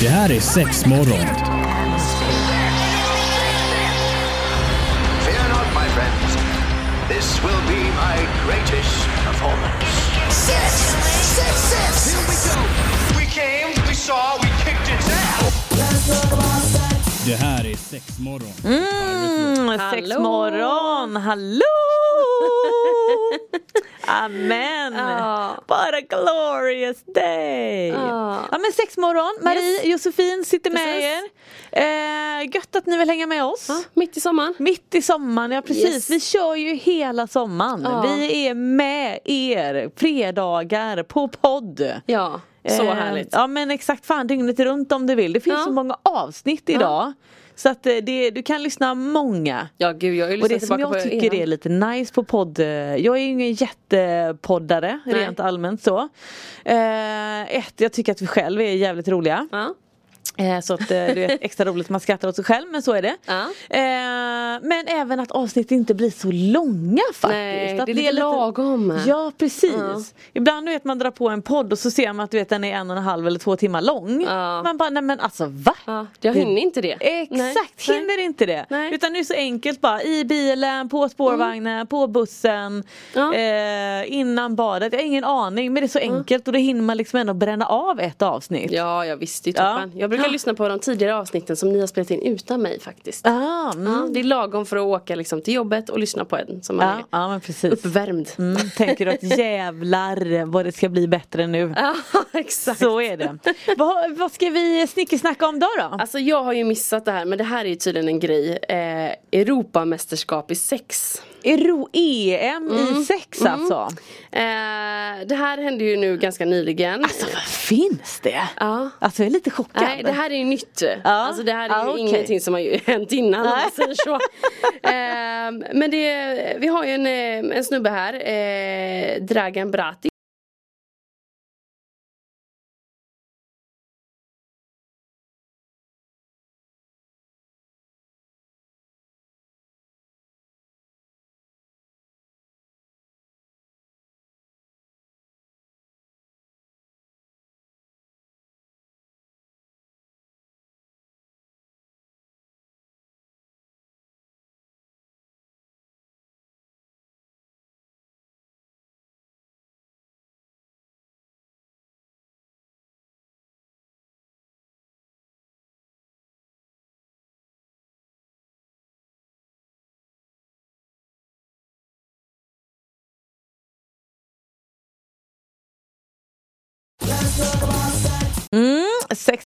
Det här är sex morgon. Fear not, my friends. This will be my greatest performance. Six, six, six. Here we go. We came, we saw, we kicked its ass. Det här är sex morgon. Mm, sex morgon, hallå! Amen! Ja. Bara glorious day! Ja. Ja men sex morgon, Marie, Yes. Josefin sitter med Precis. er. Eh, gött att ni vill hänga med oss. Ja, mitt i sommaren. Mitt i sommaren, ja precis. Yes. Vi kör ju hela sommaren. Ja. Vi är med er fredagar på podd. Ja, så Eh, härligt. Ja men exakt, fan dygnet runt om du vill. Det finns Ja. så många avsnitt idag. Så att eh, det, du kan lyssna många. Ja gud jag har ju Och det som jag tycker er. är lite nice på podd, eh, jag är ju ingen jättepoddare Nej. rent allmänt så. Eh, ett, jag tycker att vi själva är jävligt roliga. Ja. Eh, så att eh, det är extra roligt att man skrattar åt sig själv men så är det. Ja. Men även att avsnitt inte blir så långa faktiskt. Nej, att det är lite lagom. Ja precis. Ja. Ibland vet man drar på en podd och så ser man att du vet, den är en och en halv eller två timmar lång. Ja. Man bara nej men alltså va? Ja, jag hinner inte det. Exakt, Nej. hinner inte det. Nej. Utan det är så enkelt bara i bilen, på spårvagnen, på bussen, eh, innan badet. Jag har ingen aning men det är så enkelt och då hinner man liksom ändå bränna av ett avsnitt. Ja, jag visste ju toppen. Jag brukar lyssna på de tidigare avsnitten som ni har spelat in utan mig faktiskt. Ah, mm. Det är lagom för att åka liksom till jobbet och lyssna på en som man ja, är ja men precis. uppvärmd. Mm, tänker du att jävlar vad det ska bli bättre nu. Ja, exakt. Så är det. vad, vad ska vi snickesnacka om då? då? Alltså jag har ju missat det här men det här är ju tydligen en grej. Eh, Europamästerskap i sex. EM i sex alltså? Eh, det här hände ju nu ganska nyligen. Alltså vad finns det? Ja. Alltså jag är lite chockad. Nej det här är ju nytt. Alltså det här är Ja, ju okej. ingenting som har hänt innan om Nej. man säger så. Ehm, men det, vi har ju en, eh, en snubbe här, eh, Dragan Brati. Mm, sex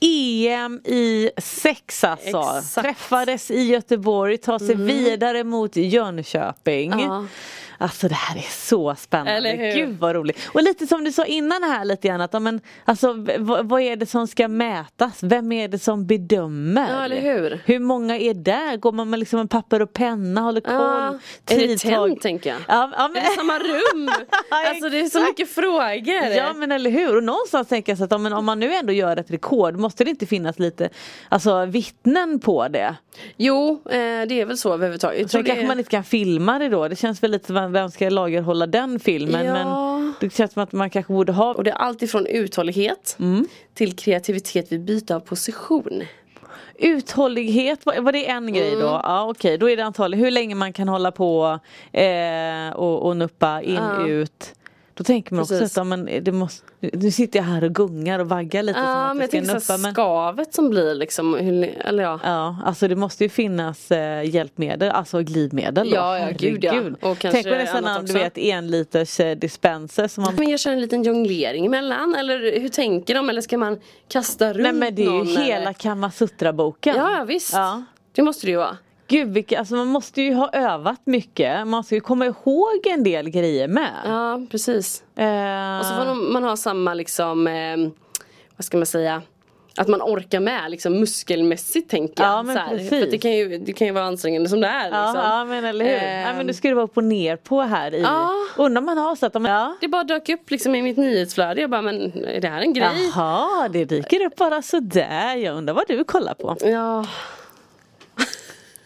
EM i sex alltså. Exakt. Träffades i Göteborg, tar sig vidare mot Jönköping. Ja. Alltså det här är så spännande. Eller hur? Gud vad roligt. Och lite som du sa innan här lite grann att men, alltså, vad, är det som ska mätas? Vem är det som bedömer? Ja, eller hur? Hur många är där? Går man med liksom en papper och penna, håller koll? Ja, är det tänt tänker jag? Ja, ja, men... Är det samma rum? alltså det är så mycket frågor. Ja men eller hur och någonstans tänker jag så att om, om man nu ändå gör ett rekord måste det inte finnas lite alltså, vittnen på det? Jo, eh, det är väl så överhuvudtaget. Sen kanske det... man inte kan filma det då, det känns väl lite vem ska lagerhålla den filmen Ja. men det känns som att man kanske borde ha Och det är allt ifrån uthållighet Mm. till kreativitet vid byte av position. Uthållighet, var, var det en grej Mm. då? Ja okej, då är det antagligen hur länge man kan hålla på eh, och, och nuppa in, Ja. ut. Då tänker man också Precis. att ja, men det måste, nu sitter jag här och gungar och vaggar lite som Ja, att men det jag tänker nuppa men skavet som blir liksom, eller ja. Ja, alltså det måste ju finnas eh, hjälpmedel, alltså glidmedel då. Ja, ja, gud, ja. Herregud. Och Tänk på nästan en, du också. vet en liters eh, dispenser som man Men jag kör en liten jonglering emellan eller hur tänker de eller ska man kasta runt Nej men det är ju någon, hela eller? Kamasutra-boken. Ja, ja visst. Ja. Det måste det ju vara. Gud vilka, alltså man måste ju ha övat mycket, man ska ju komma ihåg en del grejer med. Ja, precis. Eh, Och så får man, ha samma liksom, eh, vad ska man säga, att man orkar med liksom muskelmässigt tänker jag. Ja, men precis. För det, kan ju, det kan ju vara ansträngande som det är. ja, Liksom. ja men eller hur. Ehm. Nej, men du ska du vara upp och ner på här i. Ja. Undrar man har så att de, ja. Det bara dök upp liksom i mitt nyhetsflöde. Jag bara, men är det här en grej? Jaha, det dyker upp bara sådär. Jag undrar vad du kollar på. Ja.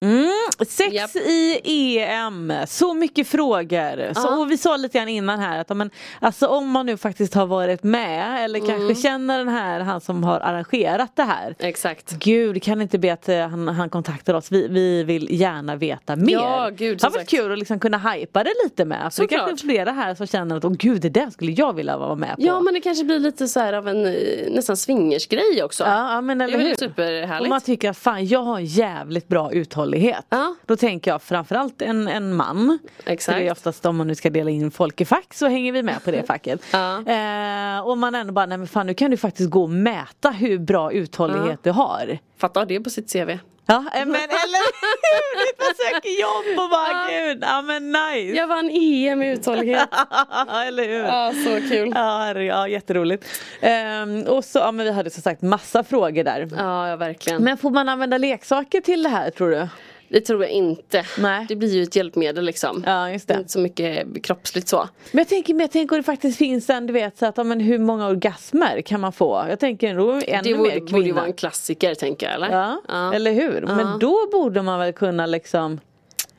Mm. Sex Japp. i EM, så mycket frågor. Så, Ja. och vi sa lite grann innan här att men, alltså, om man nu faktiskt har varit med eller Mm. kanske känner den här, han som har arrangerat det här. Exakt. Gud, kan inte be att eh, han, han kontaktar oss? Vi, vi vill gärna veta mer. Ja, gud, det har varit kul att liksom kunna hypa det lite med. För det Såklart. kanske är flera här som känner att åh gud, det där skulle jag vilja vara med på. Ja men det kanske blir lite så här av en eh, nästan swingersgrej också. Ja, men det eller är väl hur? superhärligt. Om man tycker att fan jag har en jävligt bra uthållighet. Ja. Då tänker jag framförallt en, en man. Exakt. För det är oftast om man nu ska dela in folk i fack så hänger vi med på det facket. Ja. eh, och man ändå bara, nej men fan nu kan du faktiskt gå och mäta hur bra uthållighet du har. Fatta det på sitt CV. Ja eh, men eller hur! Man söker jobb och bara gud, ja men nice. Jag vann EM i uthållighet. eller hur? ja så kul. Ja, ja jätteroligt. Ehm, och så, ja men vi hade som sagt massa frågor där. Ja, ja verkligen. Men får man använda leksaker till det här tror du? Det tror jag inte. Nej. Det blir ju ett hjälpmedel liksom. Ja just det. Inte så mycket kroppsligt så. Men jag tänker, men jag tänker att det faktiskt finns en, du vet så att, ja, men hur många orgasmer kan man få? Jag tänker ändå ännu Det mer borde, borde ju kvinna. vara en klassiker tänker jag eller? Ja, Ja. eller hur? Men då borde man väl kunna liksom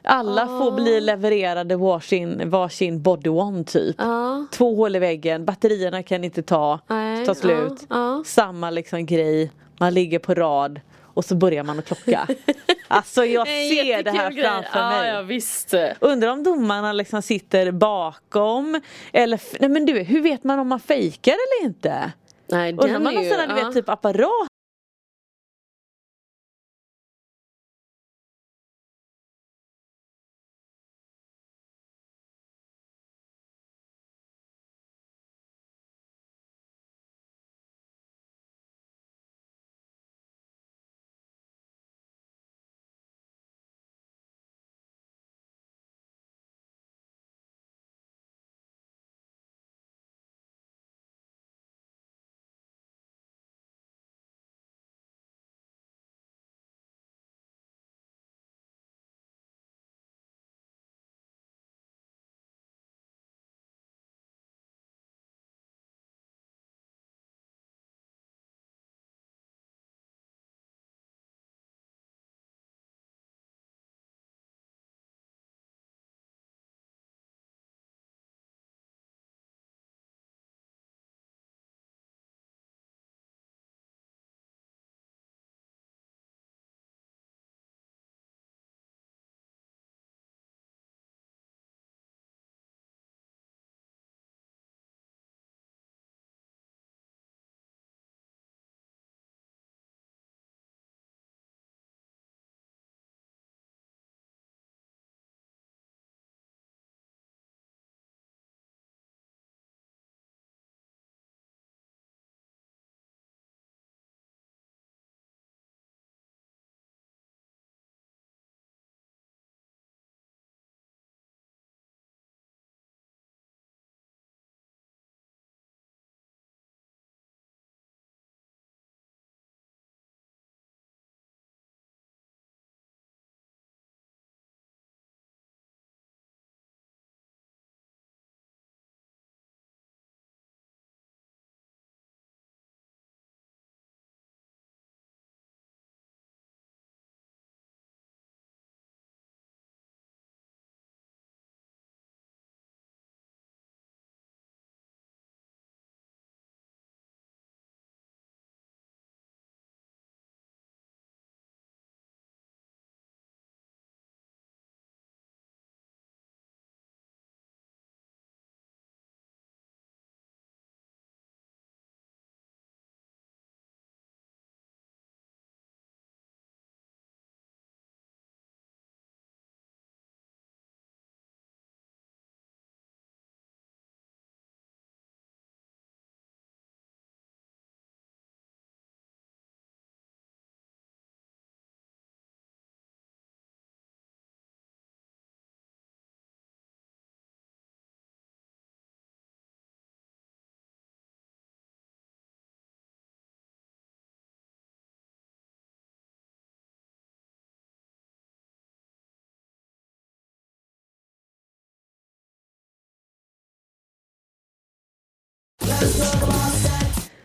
alla får bli levererade varsin, varsin body one typ. Ja. Två hål i väggen, batterierna kan inte ta, Nej, ta slut. ja, ja. Samma liksom grej, man ligger på rad. och så börjar man att klocka. Alltså jag ser det här jättekul grej. framför ja, mig. Ja visst. Undrar om domarna liksom sitter bakom eller nej men du hur vet man om man fejkar eller inte? Nej Undrar man ju, sån här du ja. vet typ apparat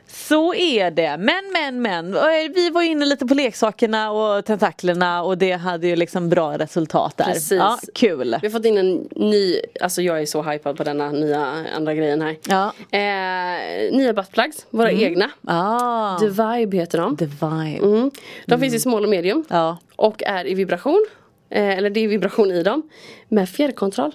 Så är det. Men, men, men. Eh, Vi var inne lite på leksakerna och tentaklerna och det hade ju liksom bra resultat där. Precis. Ja, kul. Vi har fått in en ny, alltså jag är så hypad på denna nya andra grejen här. Ja. Eh, nya buttplugs, våra egna. Ah, The Vibe heter de. the vibe. Mm. De finns i small och medium. Ja. Och är i vibration. Eh, eller det är vibration i dem. Med fjärrkontroll.